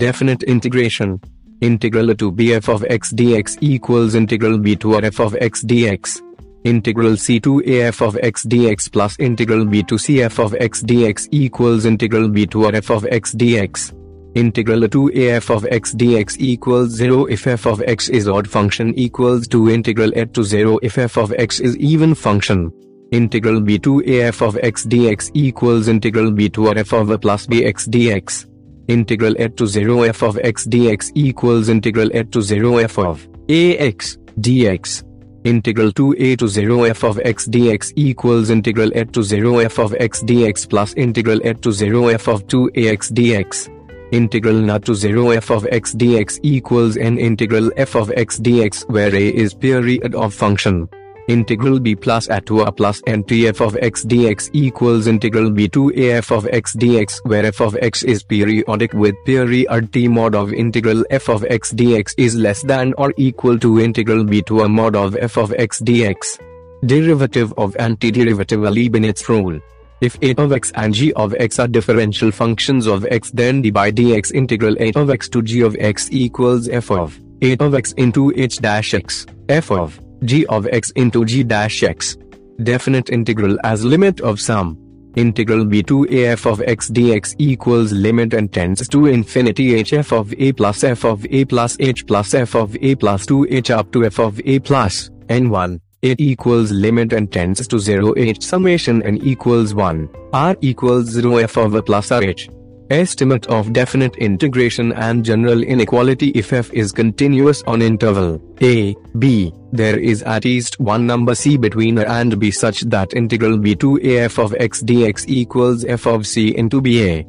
Definite integration. Integral a to bf of x dx equals integral b to f of x dx. Integral c to af of x dx plus integral b to cf of x dx equals integral b to f of x dx. Integral a to af of x dx equals 0 if f of x is odd function equals to integral a to 0 if f of x is even function. Integral b to af of x dx equals integral b to f of a plus bx dx. Integral a to 0 f of x dx equals integral a to 0 f of ax dx. Integral 2a to 0 f of x dx equals integral a to 0 f of x dx plus integral a to 0 f of 2 ax dx. Integral n to 0 f of x dx equals n integral f of x dx where a is period of function. Integral b plus a to a plus n to f of x dx equals integral b to a f of x dx where f of x is periodic with period t mod of integral f of x dx is less than or equal to integral b to a mod of f of x dx. Derivative of antiderivative Leibniz rule. If a of x and g of x are differential functions of x then d by dx integral a of x to g of x equals f of a of x into h dash x, f of g of x into g dash x. Definite integral as limit of sum. Integral b to af of x dx equals limit and tends to infinity hf of a plus f of a plus h plus f of a plus 2h up to f of a plus n1 it equals limit and tends to 0 h summation n equals 1, r equals 0 f of a plus r h. Estimate of definite integration and general inequality if f is continuous on interval a, b, there is at least one number c between a and b such that integral b to a f of x dx equals f of c into b a.